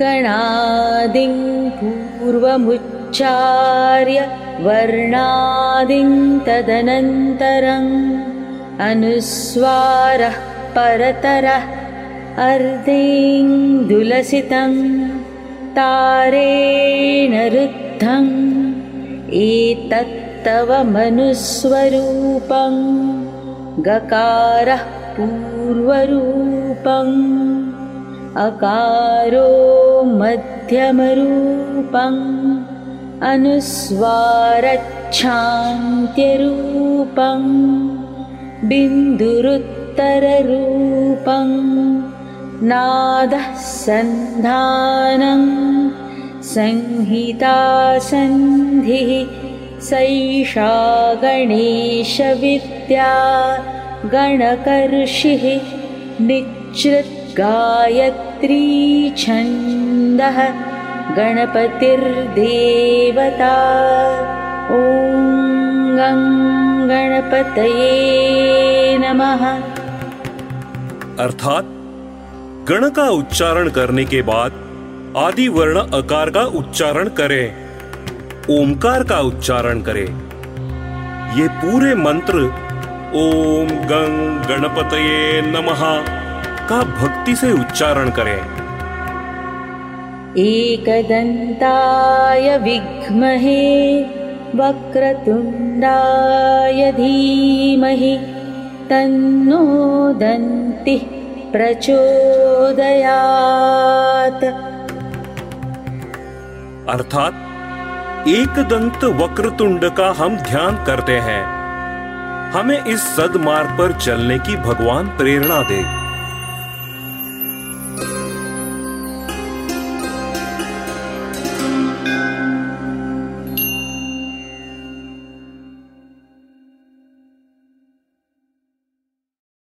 गणादिं पूर्वमुच्चार्य वर्णादिं तदनन्तरम् अनुस्वारः परतरः अर्धेन्दुलसितं तारेण रुद्धम् एतत्तव मनुस्वरूपं गकारः पूर्वरूपम् अकारो मध्यमरूपम् अनुस्वारच्छान्त्यरूपम् बिन्दुरुत्तररूपम् नादः सन्धानम् संहितासन्धिः सैषा गणेशविद्या गणकर्षिः निःसृद्गायत्री छन्दः गणपतिर्देवता। ॐ गणपतये नमः। अर्थात, गण का उच्चारण करने के बाद आदि वर्ण अकार का उच्चारण करें ओमकार का उच्चारण करें। ये पूरे मंत्र, ओम गंग गणपतये नमः। का भक्ति से उच्चारण करें। एकदन्ताय विद्महे वक्रतुण्डाय धीमहि तन्नो दन्तिः प्रचोदयात्। अर्थात एक दंत वक्रतुंड का हम ध्यान करते हैं। हमें इस सदमार्ग पर चलने की भगवान प्रेरणा दे।